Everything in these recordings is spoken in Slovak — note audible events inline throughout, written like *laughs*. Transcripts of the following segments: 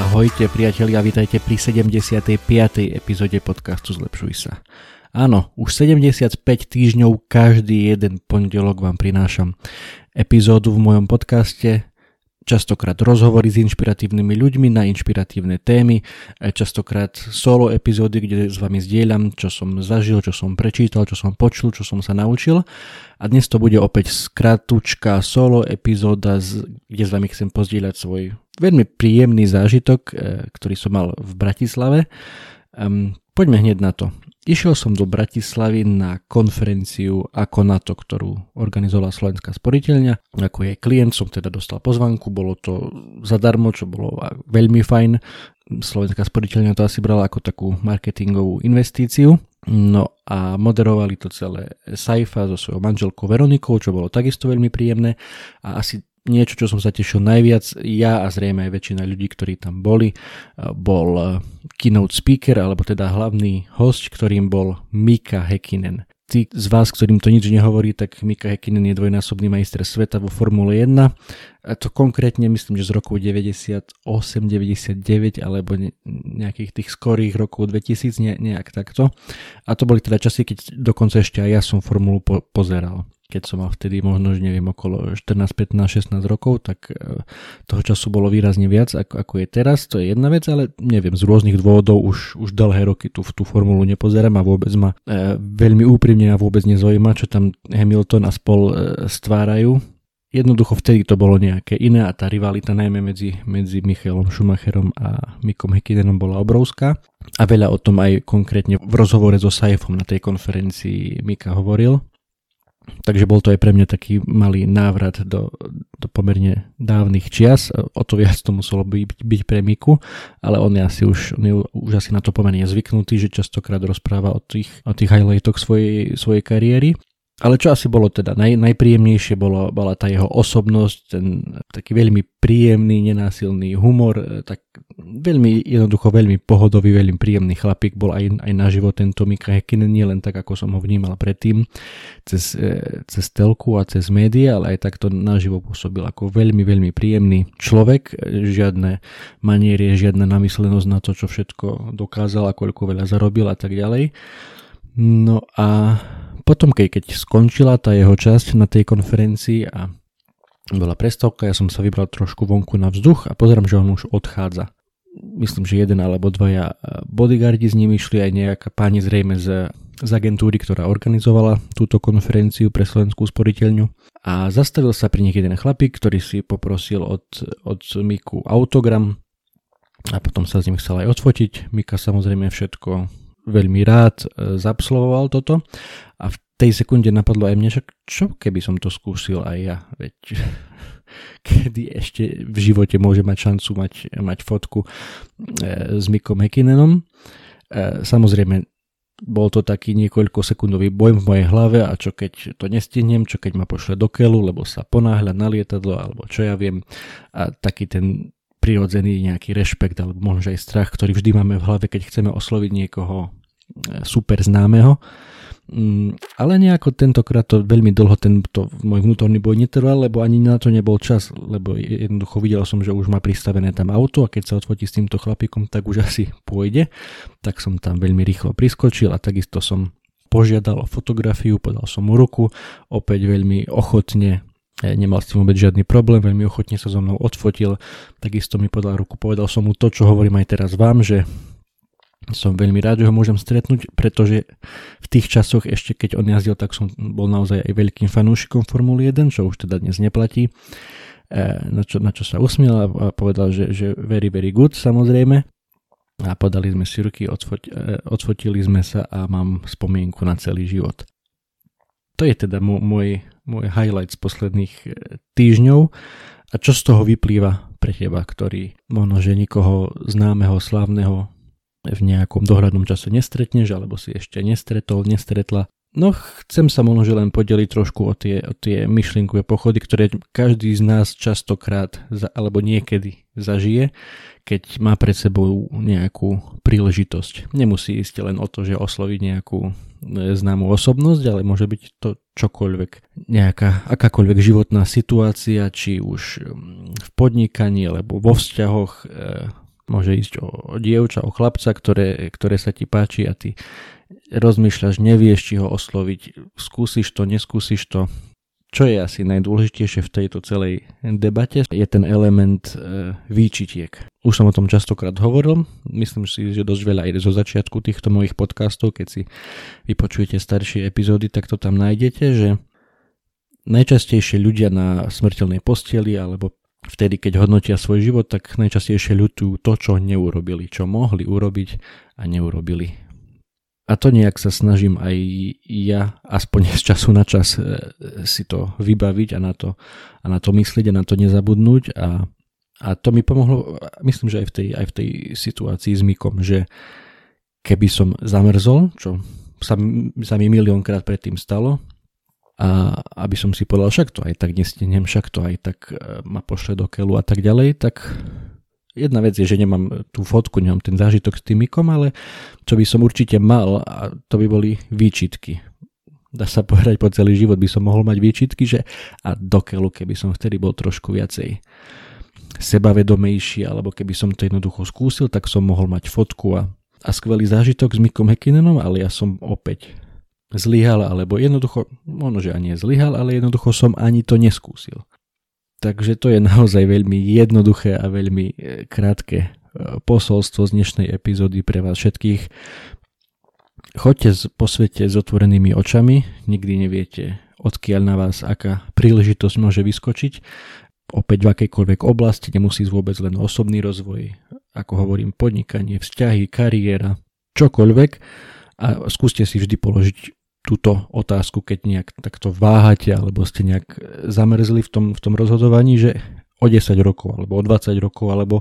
Ahojte priatelia, vítajte pri 75. epizóde podcastu Zlepšuj sa. Áno, už 75 týždňov každý jeden pondelok vám prinášam epizódu v mojom podcaste, častokrát rozhovory s inšpiratívnymi ľuďmi na inšpiratívne témy, častokrát solo epizódy, kde s vami zdieľam, čo som zažil, čo som prečítal, čo som počul, čo som sa naučil. A dnes to bude opäť skratučká solo epizóda, kde s vami chcem pozdieľať svoj veľmi príjemný zážitok, e, ktorý som mal v Bratislave. Um, poďme hneď na to. Išiel som do Bratislavy na konferenciu ako na to, ktorú organizovala Slovenská sporiteľňa. Ako jej klient som teda dostal pozvanku, bolo to zadarmo, čo bolo veľmi fajn. Slovenská sporiteľňa to asi brala ako takú marketingovú investíciu. No a moderovali to celé Saifa so svojou manželkou Veronikou, čo bolo takisto veľmi príjemné a asi niečo, čo som sa tešil najviac, ja a zrejme aj väčšina ľudí, ktorí tam boli, bol eh, keynote speaker, alebo teda hlavný host, ktorým bol Mika Hekinen. Tí z vás, ktorým to nič nehovorí, tak Mika Hekinen je dvojnásobný majster sveta vo Formule 1. A to konkrétne myslím, že z roku 98, 99 alebo nejakých tých skorých rokov 2000, ne, nejak takto. A to boli teda časy, keď dokonca ešte aj ja som Formulu po- pozeral keď som mal vtedy možno, že neviem, okolo 14, 15, 16 rokov, tak e, toho času bolo výrazne viac, ako, ako je teraz, to je jedna vec, ale neviem, z rôznych dôvodov už, už dlhé roky tú, tú formulu nepozerám a vôbec ma e, veľmi úprimne a vôbec nezaujíma, čo tam Hamilton a spol e, stvárajú. Jednoducho vtedy to bolo nejaké iné a tá rivalita najmä medzi, medzi Michaelom Schumacherom a Mikom Hekinenom bola obrovská. A veľa o tom aj konkrétne v rozhovore so Saifom na tej konferencii Mika hovoril. Takže bol to aj pre mňa taký malý návrat do, do pomerne dávnych čias. O to viac to muselo byť, byť pre Miku, ale on je asi už, on je už asi na to pomerne zvyknutý, že častokrát rozpráva o tých, o tých highlightoch svojej, svojej kariéry. Ale čo asi bolo teda naj, najpríjemnejšie, bolo, bola tá jeho osobnosť, ten taký veľmi príjemný, nenásilný humor, e, tak veľmi jednoducho, veľmi pohodový, veľmi príjemný chlapík bol aj, aj na život tento Mika Häkkinen, nie len tak, ako som ho vnímal predtým, cez, e, cez telku a cez médiá, ale aj takto naživo pôsobil ako veľmi, veľmi príjemný človek, žiadne manierie, žiadna namyslenosť na to, čo všetko dokázal a koľko veľa zarobil a tak ďalej. No a potom, keď, keď skončila tá jeho časť na tej konferencii a bola prestávka, ja som sa vybral trošku vonku na vzduch a pozerám, že on už odchádza. Myslím, že jeden alebo dvaja bodyguardi s ním išli aj nejaká pani zrejme z, z agentúry, ktorá organizovala túto konferenciu pre Slovenskú sporiteľňu. A zastavil sa pri nich jeden chlapík, ktorý si poprosil od, od Miku autogram a potom sa s ním chcel aj odfotiť. Mika samozrejme všetko veľmi rád e, zabslovoval toto. A v tej sekunde napadlo aj mne, však čo keby som to skúsil aj ja, veď *laughs* kedy ešte v živote môže mať šancu mať, mať fotku e, s Mikom Hekinenom. E, samozrejme, bol to taký niekoľko sekundový boj v mojej hlave a čo keď to nestihnem, čo keď ma pošle do keľu, lebo sa ponáhľa na lietadlo alebo čo ja viem. A taký ten prirodzený nejaký rešpekt alebo možno aj strach, ktorý vždy máme v hlave, keď chceme osloviť niekoho e, super známeho. Mm, ale nejako tentokrát to veľmi dlho tento môj vnútorný boj netrval, lebo ani na to nebol čas, lebo jednoducho videl som, že už má pristavené tam auto a keď sa odfotí s týmto chlapíkom, tak už *laughs* asi pôjde. Tak som tam veľmi rýchlo priskočil a takisto som požiadal o fotografiu, podal som mu ruku, opäť veľmi ochotne nemal s tým vôbec žiadny problém, veľmi ochotne sa so mnou odfotil, takisto mi podal ruku, povedal som mu to, čo hovorím aj teraz vám, že som veľmi rád, že ho môžem stretnúť, pretože v tých časoch ešte keď on jazdil, tak som bol naozaj aj veľkým fanúšikom Formuly 1, čo už teda dnes neplatí. E, na čo, na čo sa usmiel a povedal, že, že very, very good samozrejme. A podali sme si ruky, odfot, e, odfotili sme sa a mám spomienku na celý život. To je teda môj, môj highlight z posledných e, týždňov. A čo z toho vyplýva pre teba, ktorý možno, že nikoho známeho, slávneho v nejakom dohľadnom čase nestretneš, alebo si ešte nestretol, nestretla. No chcem sa možno len podeliť trošku o tie, o tie myšlienkové pochody, ktoré každý z nás častokrát za, alebo niekedy zažije, keď má pred sebou nejakú príležitosť. Nemusí ísť len o to, že osloviť nejakú e, známú osobnosť, ale môže byť to čokoľvek, nejaká akákoľvek životná situácia, či už v podnikaní alebo vo vzťahoch, e, môže ísť o, o dievča, o chlapca, ktoré, ktoré sa ti páči a ty rozmýšľaš, nevieš, či ho osloviť, skúsiš to, neskúsiš to. Čo je asi najdôležitejšie v tejto celej debate, je ten element e, výčitiek. Už som o tom častokrát hovoril, myslím si, že dosť veľa aj zo začiatku týchto mojich podcastov, keď si vypočujete staršie epizódy, tak to tam nájdete, že najčastejšie ľudia na smrteľnej posteli alebo vtedy, keď hodnotia svoj život, tak najčastejšie ľutujú to, čo neurobili, čo mohli urobiť a neurobili. A to nejak sa snažím aj ja, aspoň z času na čas, e, si to vybaviť a na to, a na to myslieť a na to nezabudnúť. A, a to mi pomohlo, myslím, že aj v tej, aj v tej situácii s Mikom, že keby som zamrzol, čo sa, sa mi miliónkrát predtým stalo, a aby som si povedal, však to aj tak nestihnem, však to aj tak e, ma pošle do keľu a tak ďalej, tak Jedna vec je, že nemám tú fotku, nemám ten zážitok s tým mykom, ale čo by som určite mal, a to by boli výčitky. Dá sa povedať, po celý život by som mohol mať výčitky, že a do keľu, keby som vtedy bol trošku viacej sebavedomejší, alebo keby som to jednoducho skúsil, tak som mohol mať fotku a, a skvelý zážitok s Mikom Hekinenom, ale ja som opäť zlyhal, alebo jednoducho, možno, že ani zlyhal, ale jednoducho som ani to neskúsil. Takže to je naozaj veľmi jednoduché a veľmi e, krátke e, posolstvo z dnešnej epizódy pre vás všetkých. Choďte po svete s otvorenými očami, nikdy neviete, odkiaľ na vás aká príležitosť môže vyskočiť. Opäť v akejkoľvek oblasti, nemusí vôbec len osobný rozvoj, ako hovorím, podnikanie, vzťahy, kariéra, čokoľvek. A skúste si vždy položiť túto otázku, keď nejak takto váhate alebo ste nejak zamrzli v tom, v tom rozhodovaní, že o 10 rokov alebo o 20 rokov alebo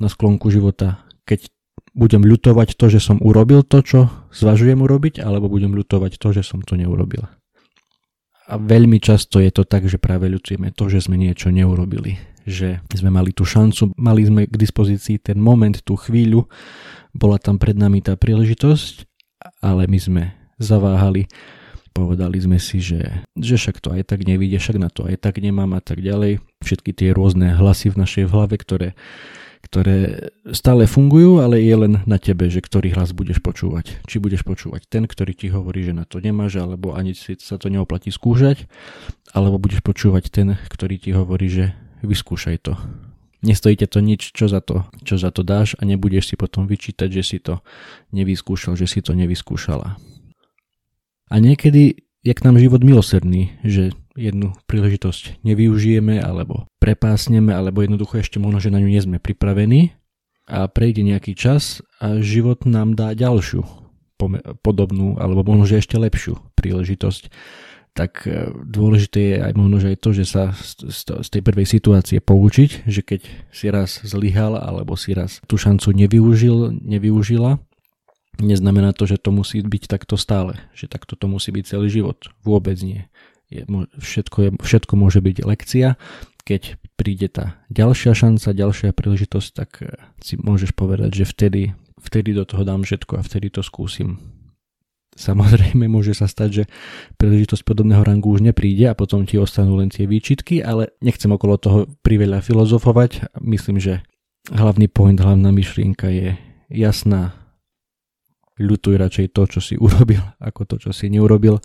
na sklonku života, keď budem ľutovať to, že som urobil to, čo zvažujem urobiť, alebo budem ľutovať to, že som to neurobil. A veľmi často je to tak, že práve ľutujeme to, že sme niečo neurobili. Že sme mali tú šancu, mali sme k dispozícii ten moment, tú chvíľu, bola tam pred nami tá príležitosť, ale my sme zaváhali. Povedali sme si, že, že však to aj tak nevíde, však na to aj tak nemám a tak ďalej. Všetky tie rôzne hlasy v našej hlave, ktoré, ktoré stále fungujú, ale je len na tebe, že ktorý hlas budeš počúvať. Či budeš počúvať ten, ktorý ti hovorí, že na to nemáš, alebo ani si sa to neoplatí skúšať, alebo budeš počúvať ten, ktorý ti hovorí, že vyskúšaj to. Nestojíte to nič, čo za to, čo za to dáš a nebudeš si potom vyčítať, že si to nevyskúšal, že si to nevyskúšala. A niekedy je k nám život milosrdný, že jednu príležitosť nevyužijeme alebo prepásneme, alebo jednoducho ešte možno, že na ňu nie sme pripravení. A prejde nejaký čas a život nám dá ďalšiu podobnú alebo možno, že ešte lepšiu príležitosť. Tak e, dôležité je aj možno, že aj to, že sa z tej prvej situácie poučiť, že keď si raz zlyhal alebo si raz tú šancu nevyužil, nevyužila, Neznamená to, že to musí byť takto stále, že takto to musí byť celý život. Vôbec nie. Je, všetko, je, všetko môže byť lekcia. Keď príde tá ďalšia šanca, ďalšia príležitosť, tak eh, si môžeš povedať, že vtedy, vtedy do toho dám všetko a vtedy to skúsim. Samozrejme môže sa stať, že príležitosť podobného rangu už nepríde a potom ti ostanú len tie výčitky, ale nechcem okolo toho priveľa filozofovať. Myslím, že hlavný point, hlavná myšlienka je jasná, ľutuj radšej to, čo si *laughs* urobil, ako to, čo si neurobil.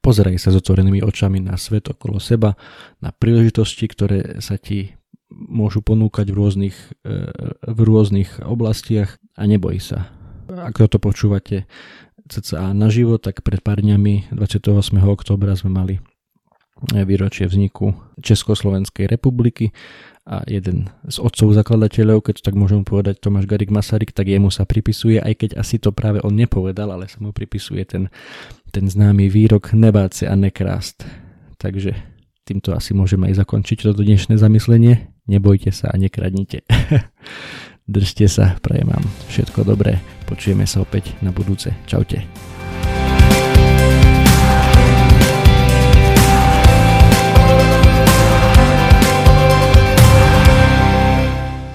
Pozeraj sa s otvorenými očami na svet okolo seba, na príležitosti, ktoré sa ti môžu ponúkať v rôznych, e, v rôznych oblastiach a neboj sa. Ako to počúvate cca naživo, tak pred pár dňami 28. oktobra sme mali výročie vzniku Československej republiky a jeden z otcov zakladateľov, keď tak môžem povedať, Tomáš Garik Masaryk, tak jemu sa pripisuje, aj keď asi to práve on nepovedal, ale sa mu pripisuje ten, ten známy výrok nebáť sa a nekrást. Takže týmto asi môžeme aj zakončiť toto dnešné zamyslenie. Nebojte sa a nekradnite. *laughs* Držte sa, prajem vám všetko dobré. Počujeme sa opäť na budúce. Čaute.